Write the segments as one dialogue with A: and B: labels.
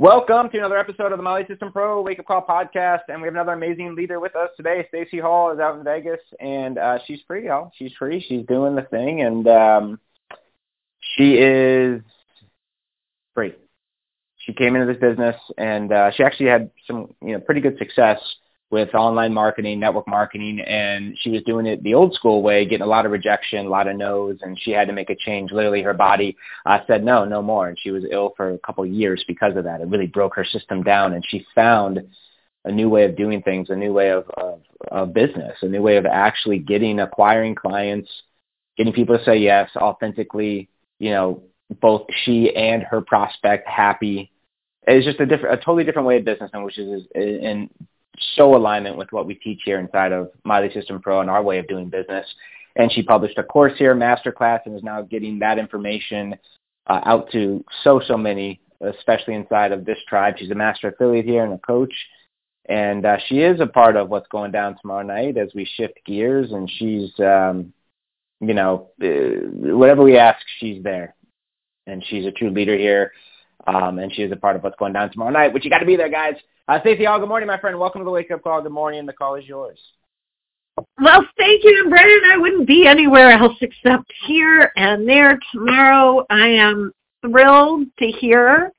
A: Welcome to another episode of the My Lead System Pro Wake Up Call podcast, and we have another amazing leader with us today. Stacey Hall is out in Vegas, and uh, she's free, y'all. She's free. She's doing the thing, and um, she is free. She came into this business, and uh, she actually had some, you know, pretty good success with online marketing, network marketing, and she was doing it the old school way, getting a lot of rejection, a lot of no's, and she had to make a change. Literally, her body uh, said no, no more, and she was ill for a couple of years because of that. It really broke her system down, and she found a new way of doing things, a new way of, of, of business, a new way of actually getting, acquiring clients, getting people to say yes authentically, you know, both she and her prospect happy. It's just a different, a totally different way of business, and which is, and so alignment with what we teach here inside of My Lead System Pro and our way of doing business. And she published a course here, masterclass, and is now getting that information uh, out to so, so many, especially inside of this tribe. She's a master affiliate here and a coach. And uh, she is a part of what's going down tomorrow night as we shift gears. And she's, um, you know, uh, whatever we ask, she's there. And she's a true leader here. Um, and she is a part of what's going down tomorrow night, which you got to be there, guys. Uh, Stacey Hall, good morning, my friend. Welcome to the Wake Up Call. Good morning. The call is yours.
B: Well, thank you, and Brandon. I wouldn't be anywhere else except here and there tomorrow. I am thrilled to hear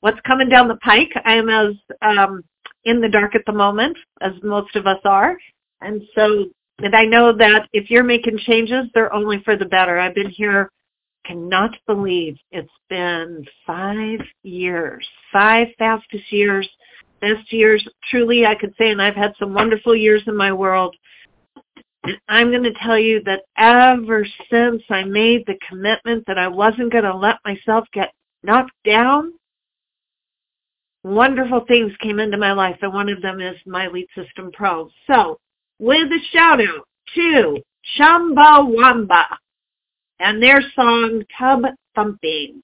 B: what's coming down the pike. I am as um, in the dark at the moment as most of us are. And so, and I know that if you're making changes, they're only for the better. I've been here, cannot believe it's been five years, five fastest years best years, truly I could say, and I've had some wonderful years in my world. And I'm going to tell you that ever since I made the commitment that I wasn't going to let myself get knocked down, wonderful things came into my life, and one of them is my Lead System Pro. So, with a shout out to Chumbawamba and their song Tub Thumping.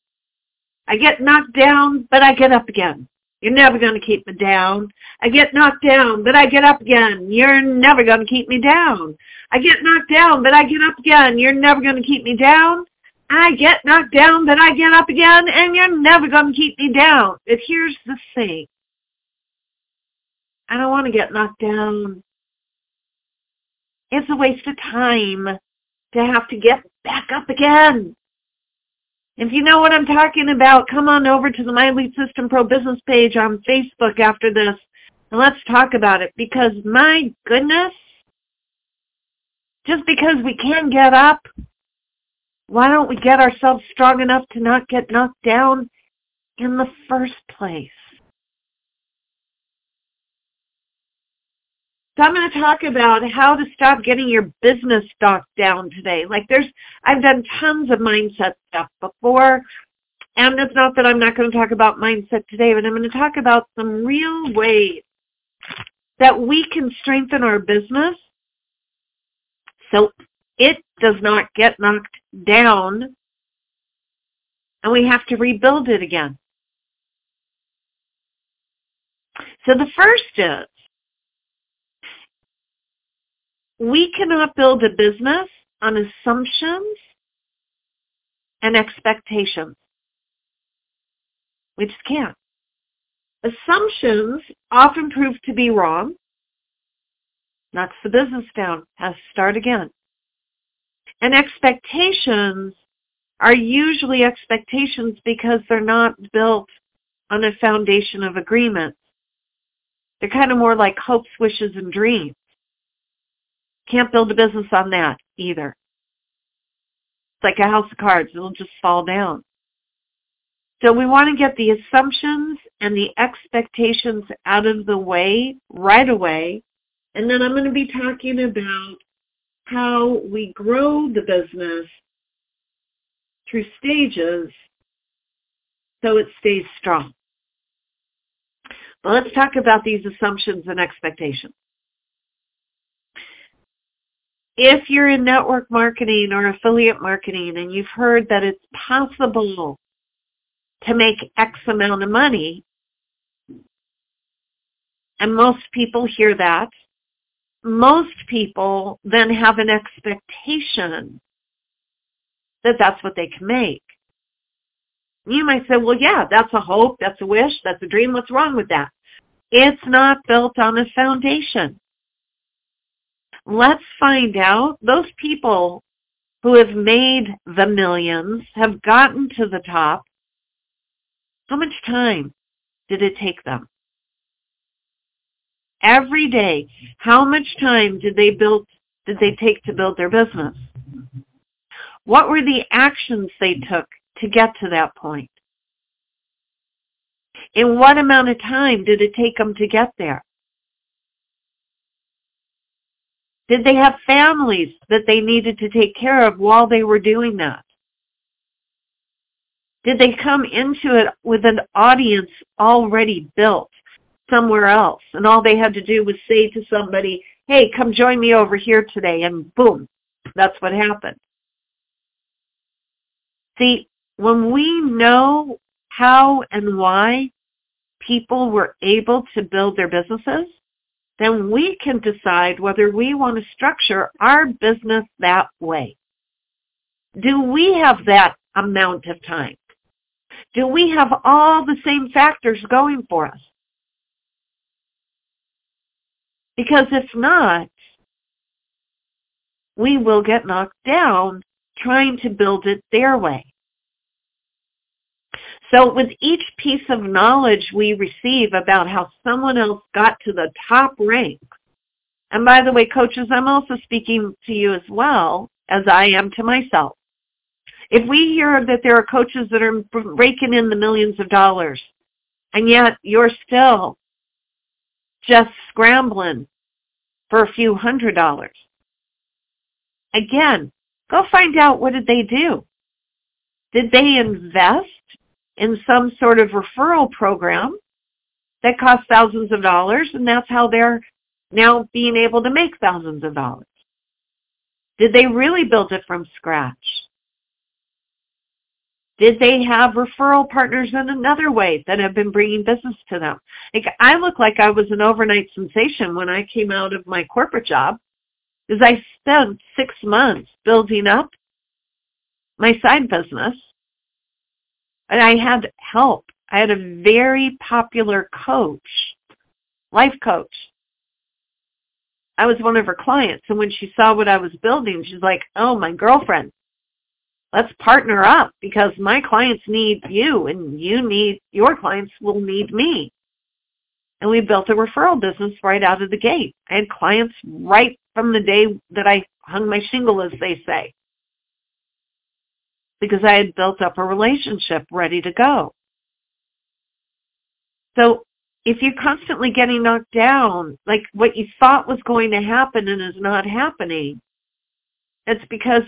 B: I get knocked down, but I get up again. You're never going to keep me down. I get knocked down, but I get up again. You're never going to keep me down. I get knocked down, but I get up again. You're never going to keep me down. I get knocked down, but I get up again, and you're never going to keep me down. But here's the thing. I don't want to get knocked down. It's a waste of time to have to get back up again. If you know what I'm talking about, come on over to the My Lead System Pro business page on Facebook after this, and let's talk about it. Because my goodness, just because we can get up, why don't we get ourselves strong enough to not get knocked down in the first place? So I'm going to talk about how to stop getting your business stock down today. Like there's, I've done tons of mindset stuff before. And it's not that I'm not going to talk about mindset today, but I'm going to talk about some real ways that we can strengthen our business so it does not get knocked down and we have to rebuild it again. So the first is we cannot build a business on assumptions and expectations. We just can't. Assumptions often prove to be wrong. Knocks the business down. Has to start again. And expectations are usually expectations because they're not built on a foundation of agreement. They're kind of more like hopes, wishes, and dreams. Can't build a business on that either. It's like a house of cards. It'll just fall down. So we want to get the assumptions and the expectations out of the way right away. And then I'm going to be talking about how we grow the business through stages so it stays strong. But let's talk about these assumptions and expectations if you're in network marketing or affiliate marketing and you've heard that it's possible to make X amount of money, and most people hear that, most people then have an expectation that that's what they can make. You might say, well, yeah, that's a hope, that's a wish, that's a dream. What's wrong with that? It's not built on a foundation. Let's find out those people who have made the millions, have gotten to the top, how much time did it take them? Every day, how much time did they build did they take to build their business? What were the actions they took to get to that point? In what amount of time did it take them to get there? Did they have families that they needed to take care of while they were doing that? Did they come into it with an audience already built somewhere else and all they had to do was say to somebody, hey, come join me over here today and boom, that's what happened. See, when we know how and why people were able to build their businesses, then we can decide whether we want to structure our business that way. Do we have that amount of time? Do we have all the same factors going for us? Because if not, we will get knocked down trying to build it their way. So with each piece of knowledge we receive about how someone else got to the top rank, and by the way, coaches, I'm also speaking to you as well as I am to myself. If we hear that there are coaches that are raking in the millions of dollars, and yet you're still just scrambling for a few hundred dollars, again, go find out what did they do. Did they invest in some sort of referral program that costs thousands of dollars, and that's how they're now being able to make thousands of dollars. Did they really build it from scratch? Did they have referral partners in another way that have been bringing business to them? Like I look like I was an overnight sensation when I came out of my corporate job because I spent six months building up my side business and I had help. I had a very popular coach, life coach. I was one of her clients, and when she saw what I was building, she's like, oh, my girlfriend, let's partner up because my clients need you and you need, your clients will need me. And we built a referral business right out of the gate. I had clients right from the day that I hung my shingle, as they say because I had built up a relationship ready to go. So if you're constantly getting knocked down, like what you thought was going to happen and is not happening, it's because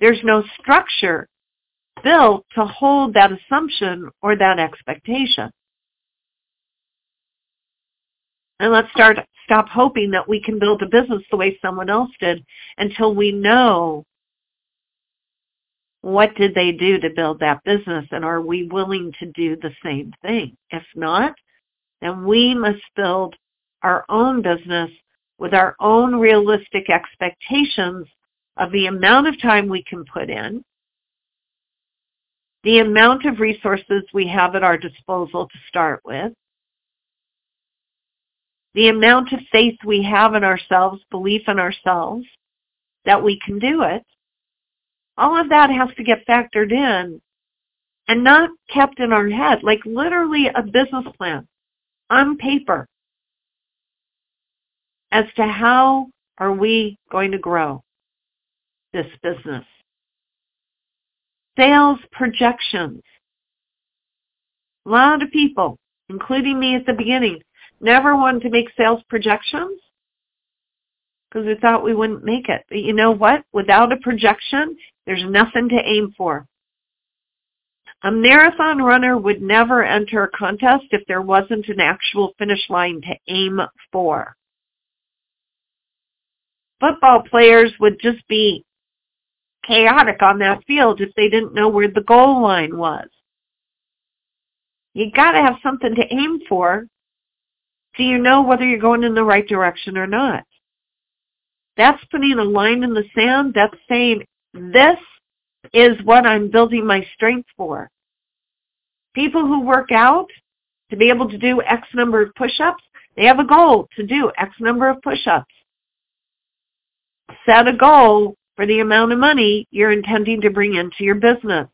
B: there's no structure built to hold that assumption or that expectation. And let's start stop hoping that we can build a business the way someone else did until we know what did they do to build that business and are we willing to do the same thing? If not, then we must build our own business with our own realistic expectations of the amount of time we can put in, the amount of resources we have at our disposal to start with, the amount of faith we have in ourselves, belief in ourselves that we can do it, all of that has to get factored in and not kept in our head, like literally a business plan on paper as to how are we going to grow this business. Sales projections. A lot of people, including me at the beginning, never wanted to make sales projections because we thought we wouldn't make it. But you know what? Without a projection, there's nothing to aim for. A marathon runner would never enter a contest if there wasn't an actual finish line to aim for. football players would just be chaotic on that field if they didn't know where the goal line was. You got to have something to aim for so you know whether you're going in the right direction or not. That's putting a line in the sand. That's saying, this is what I'm building my strength for. People who work out to be able to do X number of push-ups, they have a goal to do X number of push-ups. Set a goal for the amount of money you're intending to bring into your business.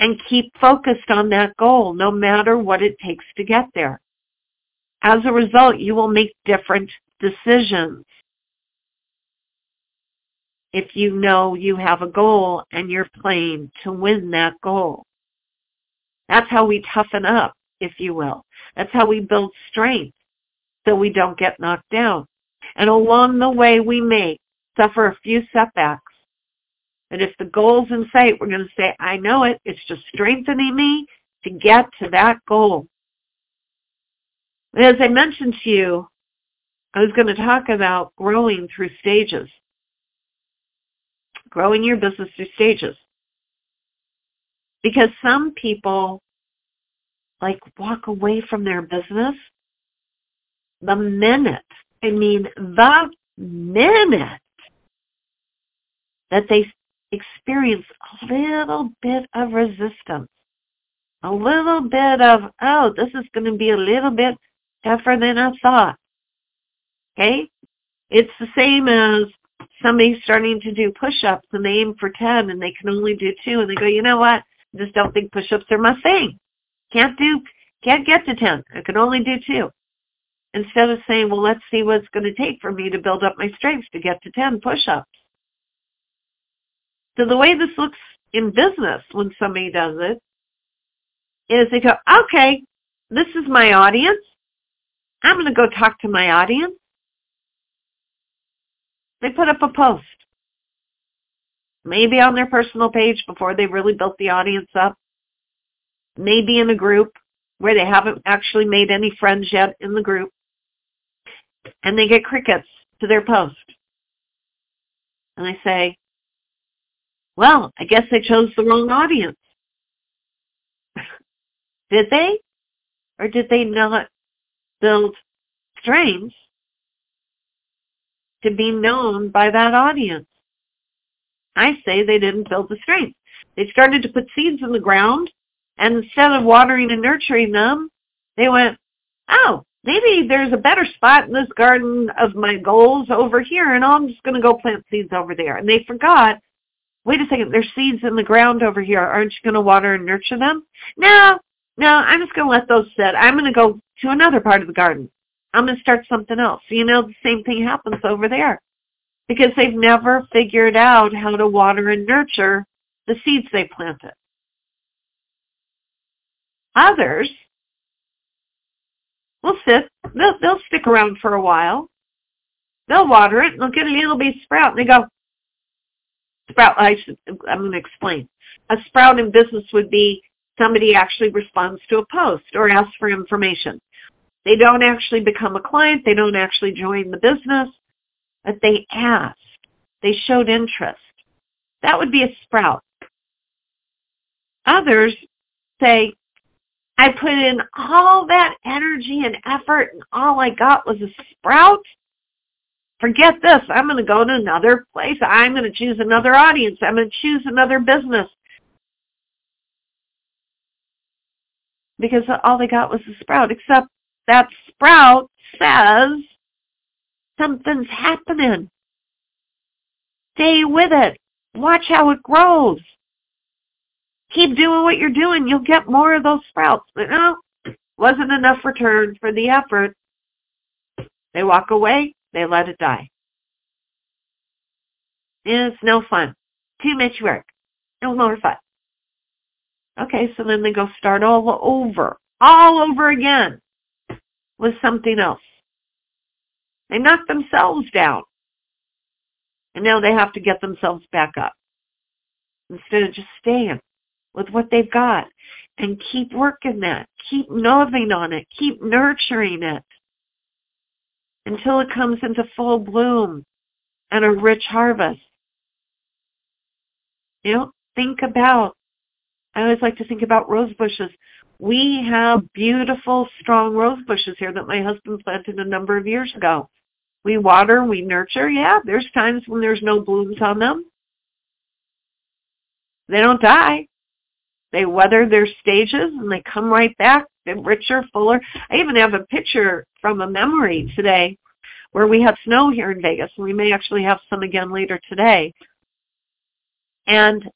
B: And keep focused on that goal no matter what it takes to get there. As a result, you will make different decisions. If you know you have a goal and you're playing to win that goal. That's how we toughen up, if you will. That's how we build strength so we don't get knocked down. And along the way we may suffer a few setbacks. But if the goal's in sight, we're going to say, I know it. It's just strengthening me to get to that goal. As I mentioned to you, I was going to talk about growing through stages. Growing your business through stages. Because some people like walk away from their business the minute, I mean the minute that they experience a little bit of resistance, a little bit of, oh, this is going to be a little bit tougher than I thought. Okay? It's the same as somebody starting to do push-ups and they aim for 10 and they can only do 2 and they go, you know what? I just don't think push-ups are my thing. Can't do, can't get to 10. I can only do 2. Instead of saying, well, let's see what it's going to take for me to build up my strength to get to 10 push-ups. So the way this looks in business when somebody does it is they go, okay, this is my audience. I'm going to go talk to my audience. They put up a post. Maybe on their personal page before they really built the audience up. Maybe in a group where they haven't actually made any friends yet in the group. And they get crickets to their post. And they say, well, I guess they chose the wrong audience. did they? Or did they not build strengths to be known by that audience. I say they didn't build the strength. They started to put seeds in the ground, and instead of watering and nurturing them, they went, oh, maybe there's a better spot in this garden of my goals over here, and I'm just going to go plant seeds over there. And they forgot, wait a second, there's seeds in the ground over here. Aren't you going to water and nurture them? No, no, I'm just going to let those sit. I'm going to go to another part of the garden. I'm going to start something else. You know, the same thing happens over there because they've never figured out how to water and nurture the seeds they planted. Others will sit, they'll, they'll stick around for a while. They'll water it and they'll get a little bit sprout and they go, sprout, I should, I'm going to explain. A sprout in business would be somebody actually responds to a post or asks for information. They don't actually become a client. They don't actually join the business, but they asked. They showed interest. That would be a sprout. Others say, I put in all that energy and effort and all I got was a sprout. Forget this. I'm going to go to another place. I'm going to choose another audience. I'm going to choose another business. Because all they got was a sprout, except that sprout says something's happening. Stay with it. Watch how it grows. Keep doing what you're doing. You'll get more of those sprouts. But no, wasn't enough return for the effort. They walk away. They let it die. It's no fun. Too much work. No more fun. Okay, so then they go start all over. All over again with something else. They knocked themselves down. And now they have to get themselves back up. Instead of just staying with what they've got and keep working that. Keep gnawing on it. Keep nurturing it until it comes into full bloom and a rich harvest. You know, think about, I always like to think about rose bushes. We have beautiful, strong rose bushes here that my husband planted a number of years ago. We water, we nurture. Yeah, there's times when there's no blooms on them. They don't die. They weather their stages and they come right back. They're richer, fuller. I even have a picture from a memory today where we had snow here in Vegas, and we may actually have some again later today. And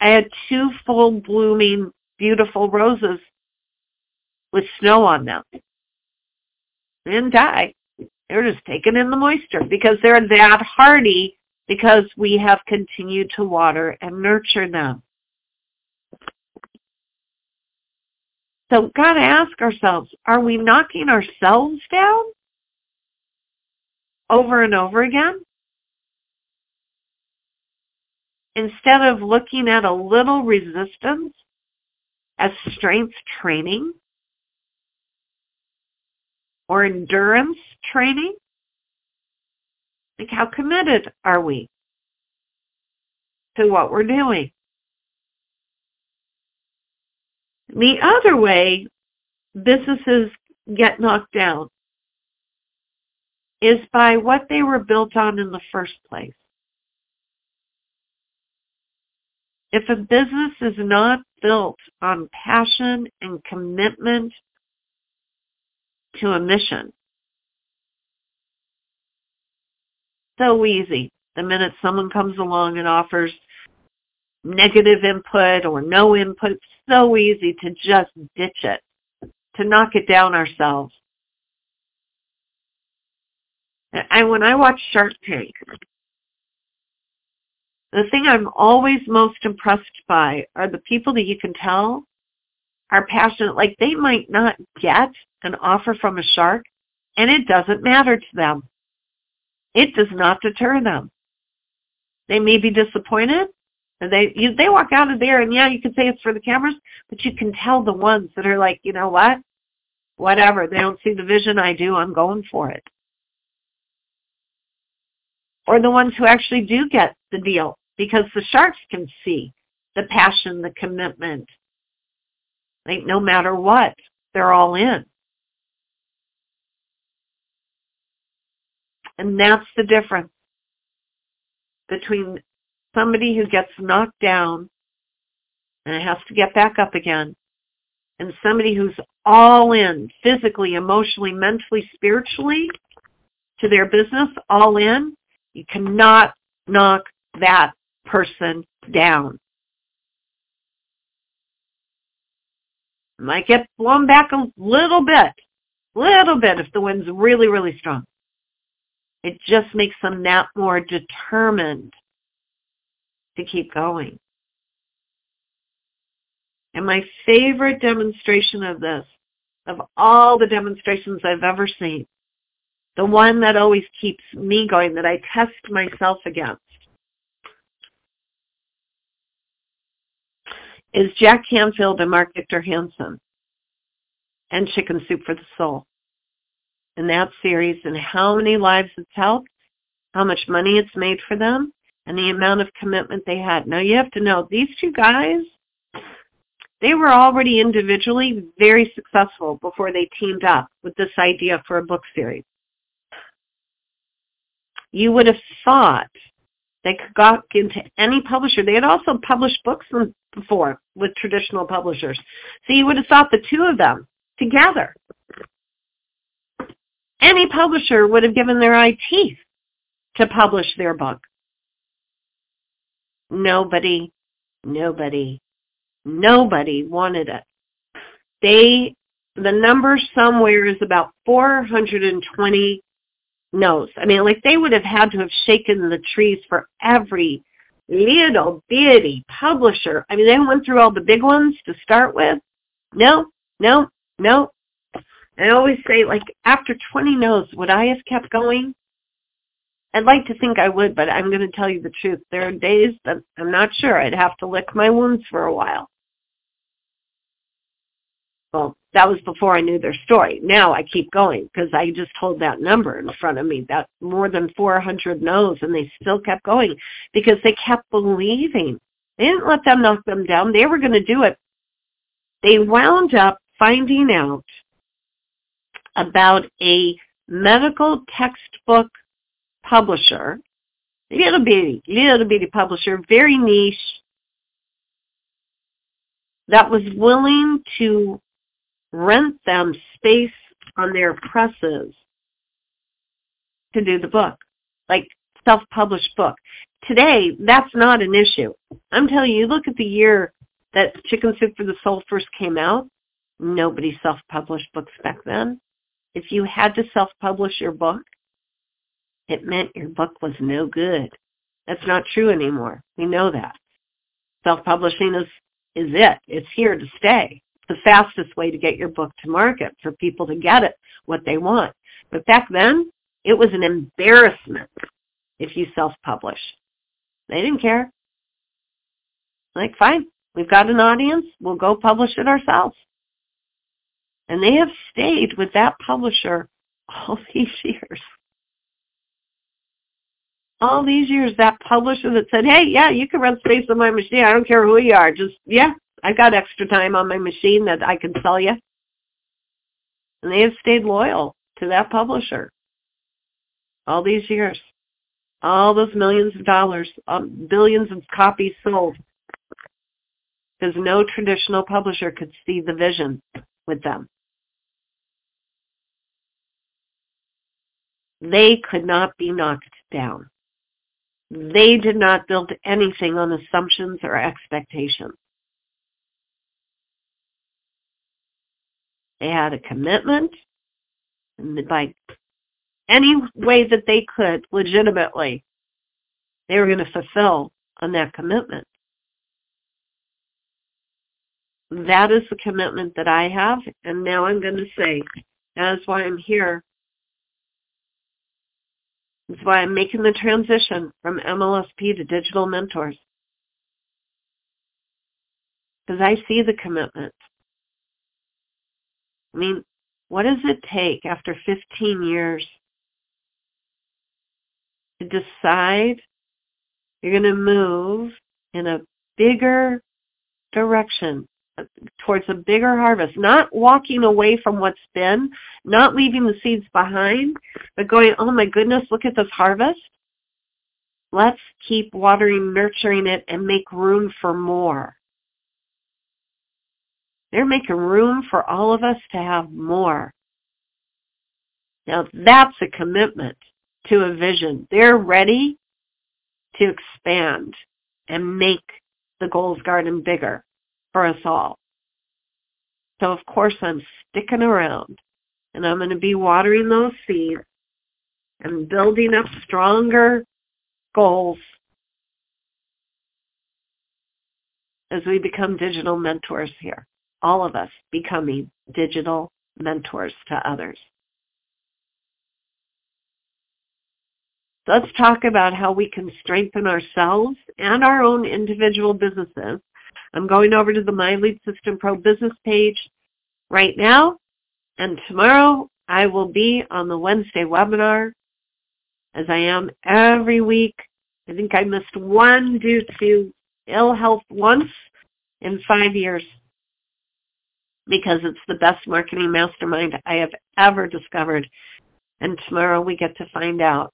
B: I had two full blooming, beautiful roses with snow on them. They didn't die. They're just taking in the moisture because they're that hardy because we have continued to water and nurture them. So we've got to ask ourselves, are we knocking ourselves down over and over again? Instead of looking at a little resistance as strength training or endurance training, like how committed are we to what we're doing? The other way businesses get knocked down is by what they were built on in the first place. If a business is not built on passion and commitment to a mission, so easy. The minute someone comes along and offers negative input or no input, so easy to just ditch it, to knock it down ourselves. And when I watch Shark Tank, the thing I'm always most impressed by are the people that you can tell are passionate. Like they might not get an offer from a shark, and it doesn't matter to them. It does not deter them. They may be disappointed, and they you, they walk out of there, and yeah, you can say it's for the cameras, but you can tell the ones that are like, you know what, whatever. They don't see the vision I do. I'm going for it. Or the ones who actually do get the deal because the sharks can see the passion, the commitment. Like no matter what, they're all in. And that's the difference between somebody who gets knocked down and has to get back up again and somebody who's all in physically, emotionally, mentally, spiritually to their business, all in, you cannot knock that person down. Might get blown back a little bit, little bit if the wind's really, really strong. It just makes them that more determined to keep going. And my favorite demonstration of this, of all the demonstrations I've ever seen, the one that always keeps me going, that I test myself against, is Jack Canfield and Mark Victor Hansen and Chicken Soup for the Soul. In that series and how many lives it's helped, how much money it's made for them, and the amount of commitment they had. Now you have to know these two guys, they were already individually very successful before they teamed up with this idea for a book series. You would have thought they could go into any publisher. They had also published books before with traditional publishers. So you would have thought the two of them together. Any publisher would have given their eye teeth to publish their book. Nobody, nobody, nobody wanted it. They, the number somewhere is about 420 no's. I mean, like they would have had to have shaken the trees for every little bitty publisher. I mean, they went through all the big ones to start with. No, no, no. I always say, like, after 20 no's, would I have kept going? I'd like to think I would, but I'm going to tell you the truth. There are days that I'm not sure. I'd have to lick my wounds for a while. Well, That was before I knew their story. Now I keep going because I just told that number in front of me, that more than 400 no's, and they still kept going because they kept believing. They didn't let them knock them down. They were going to do it. They wound up finding out about a medical textbook publisher, little bitty, little bitty publisher, very niche, that was willing to rent them space on their presses to do the book, like self-published book. Today, that's not an issue. I'm telling you, look at the year that Chicken Soup for the Soul first came out. Nobody self-published books back then. If you had to self-publish your book, it meant your book was no good. That's not true anymore. We know that. Self-publishing is, is it. It's here to stay. The fastest way to get your book to market for people to get it, what they want. But back then, it was an embarrassment if you self-publish. They didn't care. Like, fine, we've got an audience. We'll go publish it ourselves. And they have stayed with that publisher all these years all these years that publisher that said, hey, yeah, you can rent space on my machine. I don't care who you are. Just, yeah, I got extra time on my machine that I can sell you. And they have stayed loyal to that publisher all these years. All those millions of dollars, um, billions of copies sold. Because no traditional publisher could see the vision with them. They could not be knocked down. They did not build anything on assumptions or expectations. They had a commitment, by any way that they could, legitimately, they were going to fulfill on that commitment. That is the commitment that I have, and now I'm going to say, that's why I'm here that's why I'm making the transition from MLSP to digital mentors. Because I see the commitment. I mean, what does it take after 15 years to decide you're going to move in a bigger direction uh, towards a bigger harvest, not walking away from what's been, not leaving the seeds behind, but going, oh my goodness, look at this harvest. Let's keep watering, nurturing it, and make room for more. They're making room for all of us to have more. Now that's a commitment to a vision. They're ready to expand and make the Goals Garden bigger for us all. So of course I'm sticking around and I'm going to be watering those seeds and building up stronger goals as we become digital mentors here. All of us becoming digital mentors to others. Let's talk about how we can strengthen ourselves and our own individual businesses I'm going over to the My Lead System Pro business page right now. And tomorrow I will be on the Wednesday webinar as I am every week. I think I missed one due to ill health once in five years because it's the best marketing mastermind I have ever discovered. And tomorrow we get to find out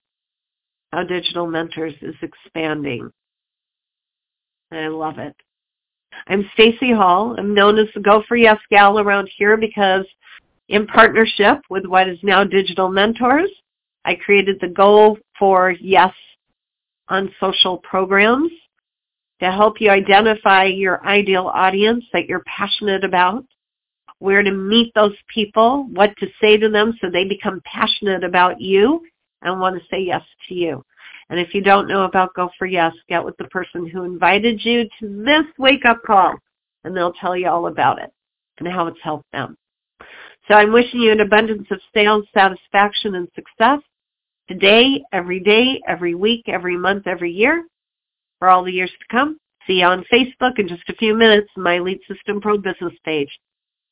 B: how Digital Mentors is expanding. I love it. I'm Stacey Hall. I'm known as the Go for Yes gal around here because in partnership with what is now Digital Mentors, I created the Go for Yes on social programs to help you identify your ideal audience that you're passionate about, where to meet those people, what to say to them so they become passionate about you and want to say yes to you. And if you don't know about Go for Yes, get with the person who invited you to this wake-up call, and they'll tell you all about it and how it's helped them. So I'm wishing you an abundance of sales, satisfaction, and success today, every day, every week, every month, every year, for all the years to come. See you on Facebook in just a few minutes, my Lead System Pro business page.